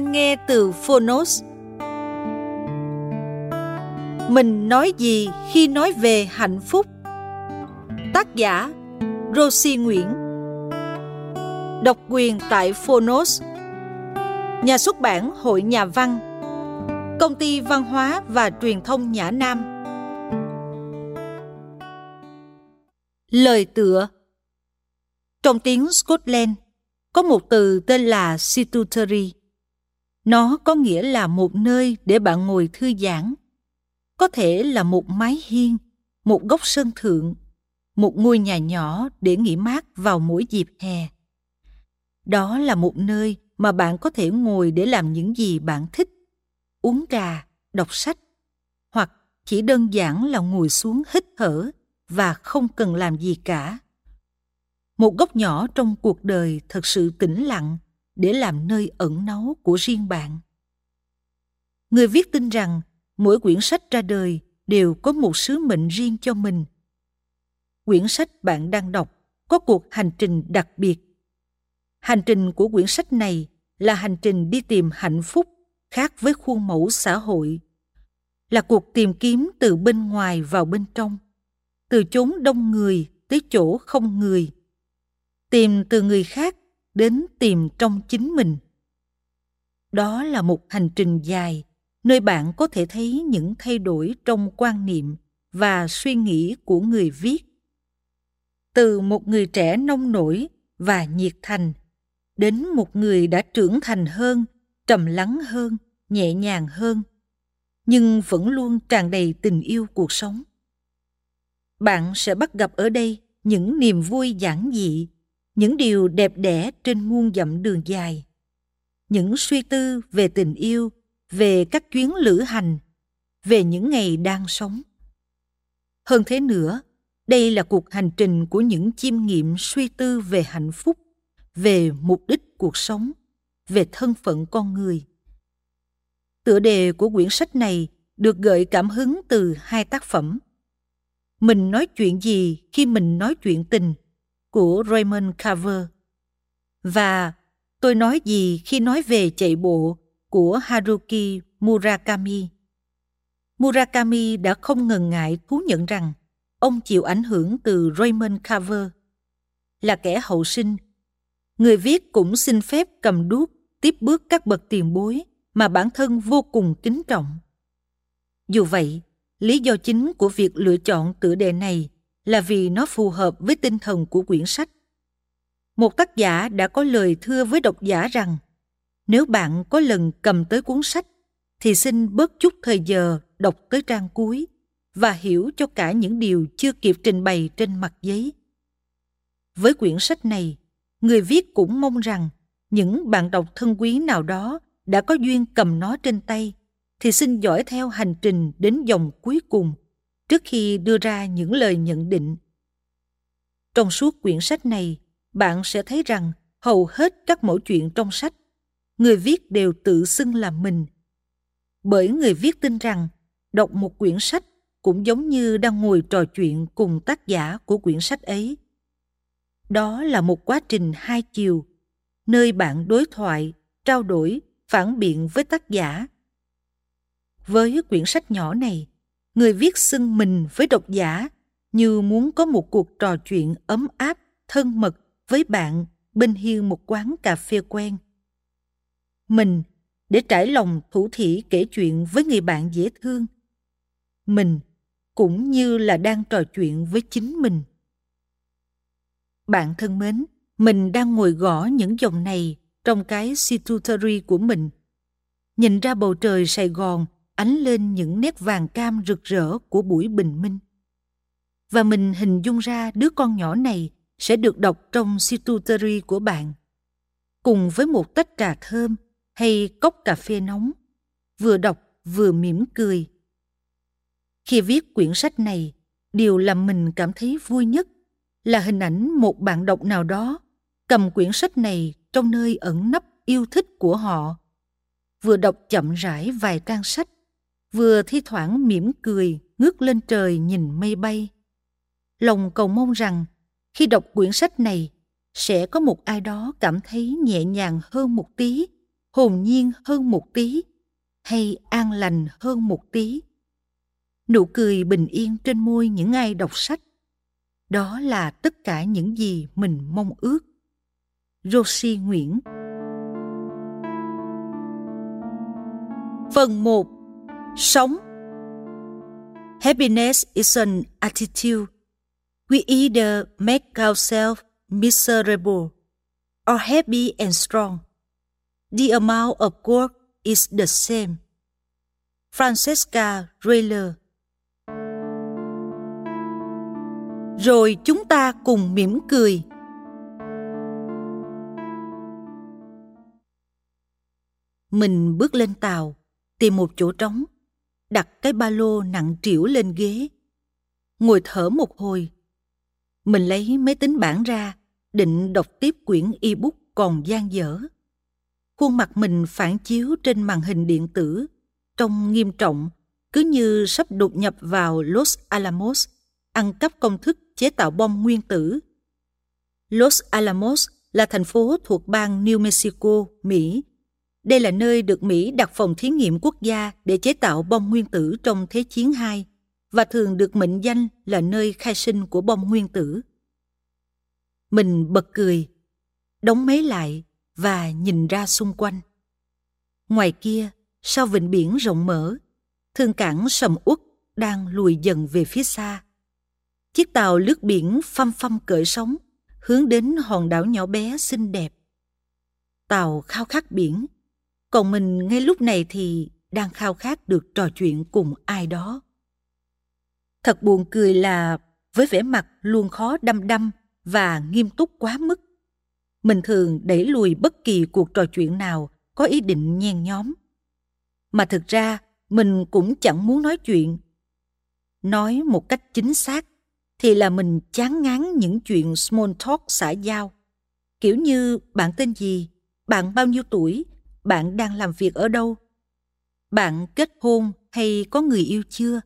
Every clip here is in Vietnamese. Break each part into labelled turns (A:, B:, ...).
A: Đang nghe từ Phonos. Mình nói gì khi nói về hạnh phúc? Tác giả, Rosie Nguyễn. Độc quyền tại Phonos. Nhà xuất bản, Hội Nhà văn. Công ty Văn hóa và Truyền thông Nhã Nam. Lời tựa. Trong tiếng Scotland, có một từ tên là Situtory nó có nghĩa là một nơi để bạn ngồi thư giãn. Có thể là một mái hiên, một góc sân thượng, một ngôi nhà nhỏ để nghỉ mát vào mỗi dịp hè. Đó là một nơi mà bạn có thể ngồi để làm những gì bạn thích, uống trà, đọc sách, hoặc chỉ đơn giản là ngồi xuống hít thở và không cần làm gì cả. Một góc nhỏ trong cuộc đời thật sự tĩnh lặng để làm nơi ẩn náu của riêng bạn. Người viết tin rằng mỗi quyển sách ra đời đều có một sứ mệnh riêng cho mình. Quyển sách bạn đang đọc có cuộc hành trình đặc biệt. Hành trình của quyển sách này là hành trình đi tìm hạnh phúc khác với khuôn mẫu xã hội. Là cuộc tìm kiếm từ bên ngoài vào bên trong, từ chốn đông người tới chỗ không người. Tìm từ người khác đến tìm trong chính mình. Đó là một hành trình dài, nơi bạn có thể thấy những thay đổi trong quan niệm và suy nghĩ của người viết. Từ một người trẻ nông nổi và nhiệt thành, đến một người đã trưởng thành hơn, trầm lắng hơn, nhẹ nhàng hơn, nhưng vẫn luôn tràn đầy tình yêu cuộc sống. Bạn sẽ bắt gặp ở đây những niềm vui giản dị những điều đẹp đẽ trên muôn dặm đường dài, những suy tư về tình yêu, về các chuyến lữ hành, về những ngày đang sống. Hơn thế nữa, đây là cuộc hành trình của những chiêm nghiệm suy tư về hạnh phúc, về mục đích cuộc sống, về thân phận con người. Tựa đề của quyển sách này được gợi cảm hứng từ hai tác phẩm. Mình nói chuyện gì khi mình nói chuyện tình? Của Raymond Carver và Tôi nói gì khi nói về chạy bộ của Haruki Murakami. Murakami đã không ngần ngại thú nhận rằng ông chịu ảnh hưởng từ Raymond Carver. Là kẻ hậu sinh, người viết cũng xin phép cầm đuốc tiếp bước các bậc tiền bối mà bản thân vô cùng kính trọng. Dù vậy, lý do chính của việc lựa chọn tựa đề này là vì nó phù hợp với tinh thần của quyển sách. Một tác giả đã có lời thưa với độc giả rằng nếu bạn có lần cầm tới cuốn sách thì xin bớt chút thời giờ đọc tới trang cuối và hiểu cho cả những điều chưa kịp trình bày trên mặt giấy. Với quyển sách này, người viết cũng mong rằng những bạn đọc thân quý nào đó đã có duyên cầm nó trên tay thì xin dõi theo hành trình đến dòng cuối cùng trước khi đưa ra những lời nhận định. Trong suốt quyển sách này, bạn sẽ thấy rằng hầu hết các mẫu chuyện trong sách, người viết đều tự xưng là mình. Bởi người viết tin rằng đọc một quyển sách cũng giống như đang ngồi trò chuyện cùng tác giả của quyển sách ấy. Đó là một quá trình hai chiều, nơi bạn đối thoại, trao đổi, phản biện với tác giả. Với quyển sách nhỏ này, người viết xưng mình với độc giả như muốn có một cuộc trò chuyện ấm áp, thân mật với bạn bên hiên một quán cà phê quen. Mình để trải lòng thủ thỉ kể chuyện với người bạn dễ thương. Mình cũng như là đang trò chuyện với chính mình. Bạn thân mến, mình đang ngồi gõ những dòng này trong cái situtory của mình. Nhìn ra bầu trời Sài Gòn ánh lên những nét vàng cam rực rỡ của buổi bình minh. Và mình hình dung ra đứa con nhỏ này sẽ được đọc trong situtory của bạn. Cùng với một tách trà thơm hay cốc cà phê nóng, vừa đọc vừa mỉm cười. Khi viết quyển sách này, điều làm mình cảm thấy vui nhất là hình ảnh một bạn đọc nào đó cầm quyển sách này trong nơi ẩn nấp yêu thích của họ vừa đọc chậm rãi vài trang sách vừa thi thoảng mỉm cười, ngước lên trời nhìn mây bay. Lòng cầu mong rằng, khi đọc quyển sách này, sẽ có một ai đó cảm thấy nhẹ nhàng hơn một tí, hồn nhiên hơn một tí, hay an lành hơn một tí. Nụ cười bình yên trên môi những ai đọc sách, đó là tất cả những gì mình mong ước. Rosie Nguyễn. Phần 1 Sống Happiness is an attitude. We either make ourselves miserable or happy and strong. The amount of work is the same. Francesca Rayler Rồi chúng ta cùng mỉm cười Mình bước lên tàu, tìm một chỗ trống, đặt cái ba lô nặng trĩu lên ghế. Ngồi thở một hồi. Mình lấy máy tính bảng ra, định đọc tiếp quyển ebook còn gian dở. Khuôn mặt mình phản chiếu trên màn hình điện tử, trông nghiêm trọng, cứ như sắp đột nhập vào Los Alamos, ăn cắp công thức chế tạo bom nguyên tử. Los Alamos là thành phố thuộc bang New Mexico, Mỹ, đây là nơi được Mỹ đặt phòng thí nghiệm quốc gia để chế tạo bom nguyên tử trong Thế chiến II và thường được mệnh danh là nơi khai sinh của bom nguyên tử. Mình bật cười, đóng máy lại và nhìn ra xung quanh. Ngoài kia, sau vịnh biển rộng mở, thương cảng sầm uất đang lùi dần về phía xa. Chiếc tàu lướt biển phăm phăm cởi sóng, hướng đến hòn đảo nhỏ bé xinh đẹp. Tàu khao khát biển, còn mình ngay lúc này thì đang khao khát được trò chuyện cùng ai đó. Thật buồn cười là với vẻ mặt luôn khó đăm đăm và nghiêm túc quá mức, mình thường đẩy lùi bất kỳ cuộc trò chuyện nào có ý định nhen nhóm. Mà thực ra, mình cũng chẳng muốn nói chuyện. Nói một cách chính xác thì là mình chán ngán những chuyện small talk xã giao. Kiểu như, bạn tên gì, bạn bao nhiêu tuổi bạn đang làm việc ở đâu? Bạn kết hôn hay có người yêu chưa?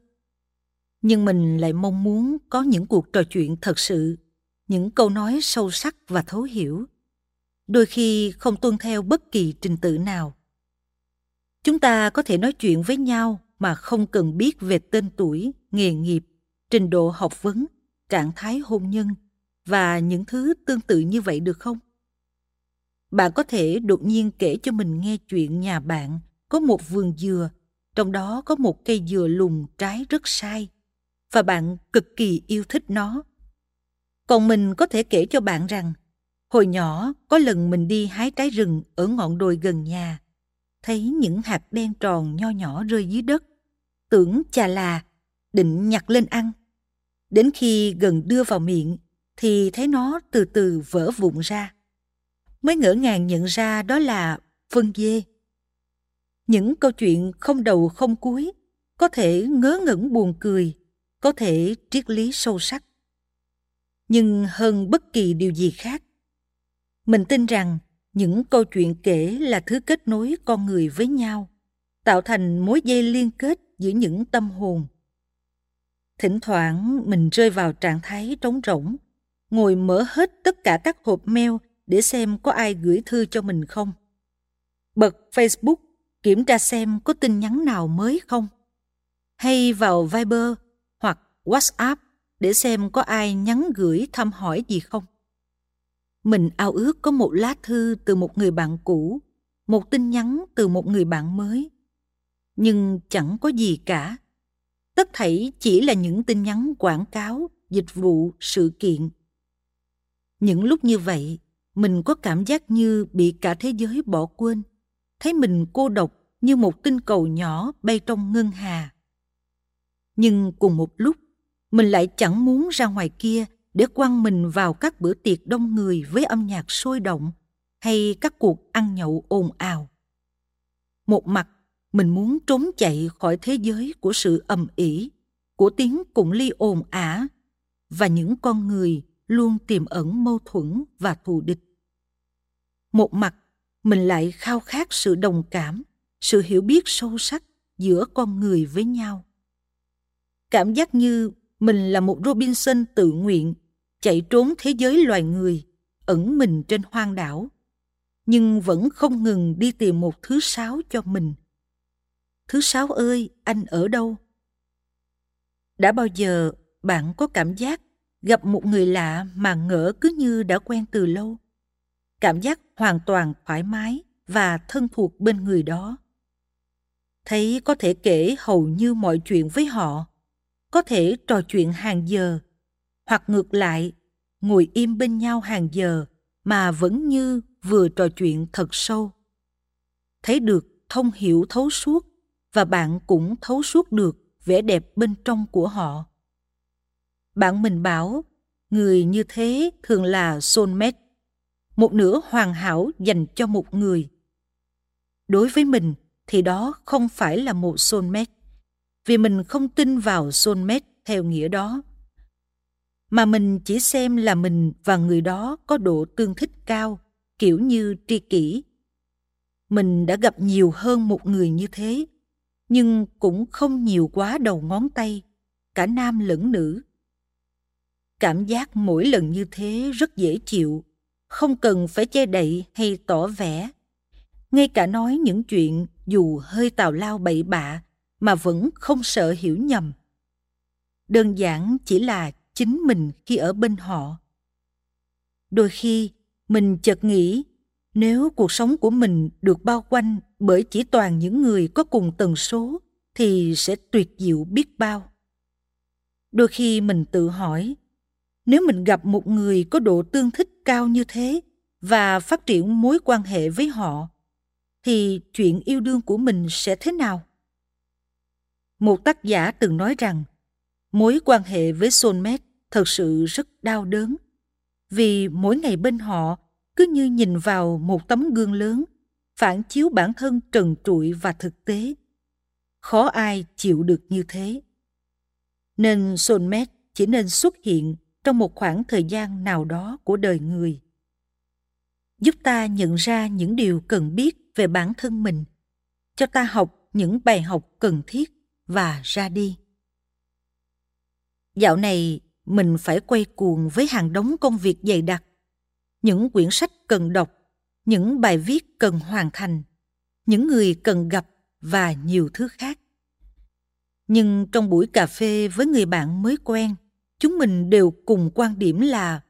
A: Nhưng mình lại mong muốn có những cuộc trò chuyện thật sự, những câu nói sâu sắc và thấu hiểu. Đôi khi không tuân theo bất kỳ trình tự nào. Chúng ta có thể nói chuyện với nhau mà không cần biết về tên tuổi, nghề nghiệp, trình độ học vấn, trạng thái hôn nhân và những thứ tương tự như vậy được không? Bạn có thể đột nhiên kể cho mình nghe chuyện nhà bạn có một vườn dừa, trong đó có một cây dừa lùn trái rất sai, và bạn cực kỳ yêu thích nó. Còn mình có thể kể cho bạn rằng, hồi nhỏ có lần mình đi hái trái rừng ở ngọn đồi gần nhà, thấy những hạt đen tròn nho nhỏ rơi dưới đất, tưởng chà là, định nhặt lên ăn. Đến khi gần đưa vào miệng, thì thấy nó từ từ vỡ vụn ra mới ngỡ ngàng nhận ra đó là phân dê. Những câu chuyện không đầu không cuối, có thể ngớ ngẩn buồn cười, có thể triết lý sâu sắc. Nhưng hơn bất kỳ điều gì khác, mình tin rằng những câu chuyện kể là thứ kết nối con người với nhau, tạo thành mối dây liên kết giữa những tâm hồn. Thỉnh thoảng mình rơi vào trạng thái trống rỗng, ngồi mở hết tất cả các hộp mail để xem có ai gửi thư cho mình không. Bật Facebook kiểm tra xem có tin nhắn nào mới không. Hay vào Viber hoặc WhatsApp để xem có ai nhắn gửi thăm hỏi gì không. Mình ao ước có một lá thư từ một người bạn cũ, một tin nhắn từ một người bạn mới. Nhưng chẳng có gì cả. Tất thảy chỉ là những tin nhắn quảng cáo, dịch vụ, sự kiện. Những lúc như vậy, mình có cảm giác như bị cả thế giới bỏ quên, thấy mình cô độc như một tinh cầu nhỏ bay trong ngân hà. Nhưng cùng một lúc, mình lại chẳng muốn ra ngoài kia để quăng mình vào các bữa tiệc đông người với âm nhạc sôi động hay các cuộc ăn nhậu ồn ào. Một mặt, mình muốn trốn chạy khỏi thế giới của sự ầm ĩ, của tiếng cũng ly ồn ả và những con người luôn tiềm ẩn mâu thuẫn và thù địch. Một mặt, mình lại khao khát sự đồng cảm, sự hiểu biết sâu sắc giữa con người với nhau. Cảm giác như mình là một Robinson tự nguyện chạy trốn thế giới loài người, ẩn mình trên hoang đảo, nhưng vẫn không ngừng đi tìm một thứ sáu cho mình. Thứ sáu ơi, anh ở đâu? Đã bao giờ bạn có cảm giác gặp một người lạ mà ngỡ cứ như đã quen từ lâu? Cảm giác hoàn toàn thoải mái và thân thuộc bên người đó. Thấy có thể kể hầu như mọi chuyện với họ, có thể trò chuyện hàng giờ hoặc ngược lại ngồi im bên nhau hàng giờ mà vẫn như vừa trò chuyện thật sâu thấy được thông hiểu thấu suốt và bạn cũng thấu suốt được vẻ đẹp bên trong của họ bạn mình bảo, người như thế thường là soulmate một nửa hoàn hảo dành cho một người. Đối với mình thì đó không phải là một soulmate vì mình không tin vào soulmate theo nghĩa đó. Mà mình chỉ xem là mình và người đó có độ tương thích cao, kiểu như tri kỷ. Mình đã gặp nhiều hơn một người như thế, nhưng cũng không nhiều quá đầu ngón tay, cả nam lẫn nữ cảm giác mỗi lần như thế rất dễ chịu, không cần phải che đậy hay tỏ vẻ. Ngay cả nói những chuyện dù hơi tào lao bậy bạ mà vẫn không sợ hiểu nhầm. Đơn giản chỉ là chính mình khi ở bên họ. Đôi khi, mình chợt nghĩ, nếu cuộc sống của mình được bao quanh bởi chỉ toàn những người có cùng tần số thì sẽ tuyệt diệu biết bao. Đôi khi mình tự hỏi nếu mình gặp một người có độ tương thích cao như thế và phát triển mối quan hệ với họ, thì chuyện yêu đương của mình sẽ thế nào? Một tác giả từng nói rằng, mối quan hệ với soulmate thật sự rất đau đớn, vì mỗi ngày bên họ cứ như nhìn vào một tấm gương lớn, phản chiếu bản thân trần trụi và thực tế. Khó ai chịu được như thế. Nên soulmate chỉ nên xuất hiện trong một khoảng thời gian nào đó của đời người. Giúp ta nhận ra những điều cần biết về bản thân mình, cho ta học những bài học cần thiết và ra đi. Dạo này, mình phải quay cuồng với hàng đống công việc dày đặc, những quyển sách cần đọc, những bài viết cần hoàn thành, những người cần gặp và nhiều thứ khác. Nhưng trong buổi cà phê với người bạn mới quen chúng mình đều cùng quan điểm là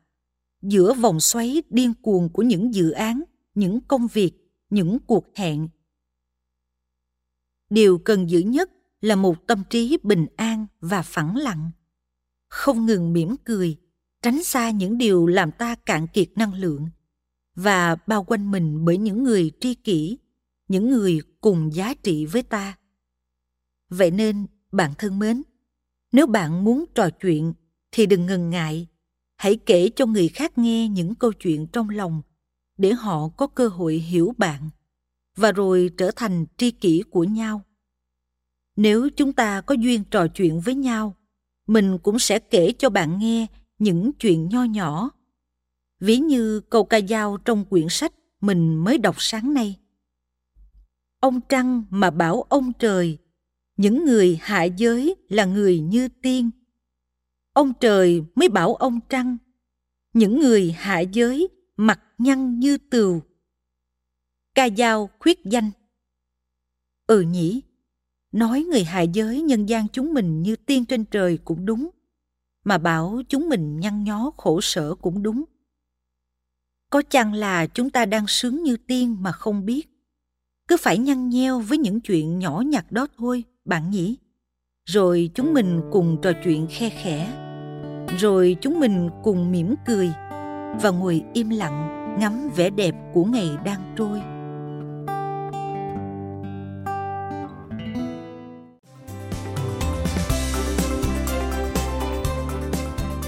A: giữa vòng xoáy điên cuồng của những dự án, những công việc, những cuộc hẹn. Điều cần giữ nhất là một tâm trí bình an và phẳng lặng. Không ngừng mỉm cười, tránh xa những điều làm ta cạn kiệt năng lượng và bao quanh mình bởi những người tri kỷ, những người cùng giá trị với ta. Vậy nên, bạn thân mến, nếu bạn muốn trò chuyện thì đừng ngần ngại. Hãy kể cho người khác nghe những câu chuyện trong lòng, để họ có cơ hội hiểu bạn, và rồi trở thành tri kỷ của nhau. Nếu chúng ta có duyên trò chuyện với nhau, mình cũng sẽ kể cho bạn nghe những chuyện nho nhỏ. Ví như câu ca dao trong quyển sách mình mới đọc sáng nay. Ông trăng mà bảo ông trời, những người hạ giới là người như tiên ông trời mới bảo ông trăng những người hạ giới mặt nhăn như tường Ca dao khuyết danh. Ừ nhỉ, nói người hạ giới nhân gian chúng mình như tiên trên trời cũng đúng, mà bảo chúng mình nhăn nhó khổ sở cũng đúng. Có chăng là chúng ta đang sướng như tiên mà không biết, cứ phải nhăn nheo với những chuyện nhỏ nhặt đó thôi, bạn nhỉ? Rồi chúng mình cùng trò chuyện khe khẽ, rồi chúng mình cùng mỉm cười và ngồi im lặng ngắm vẻ đẹp của ngày đang trôi.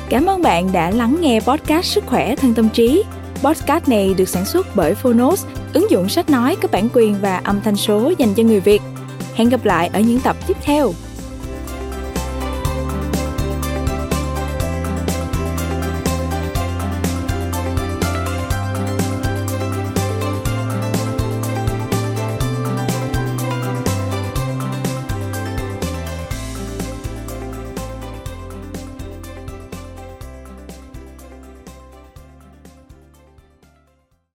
B: Cảm ơn bạn đã lắng nghe podcast Sức khỏe thân tâm trí. Podcast này được sản xuất bởi Phonos, ứng dụng sách nói có bản quyền và âm thanh số dành cho người Việt. Hẹn gặp lại ở những tập tiếp theo.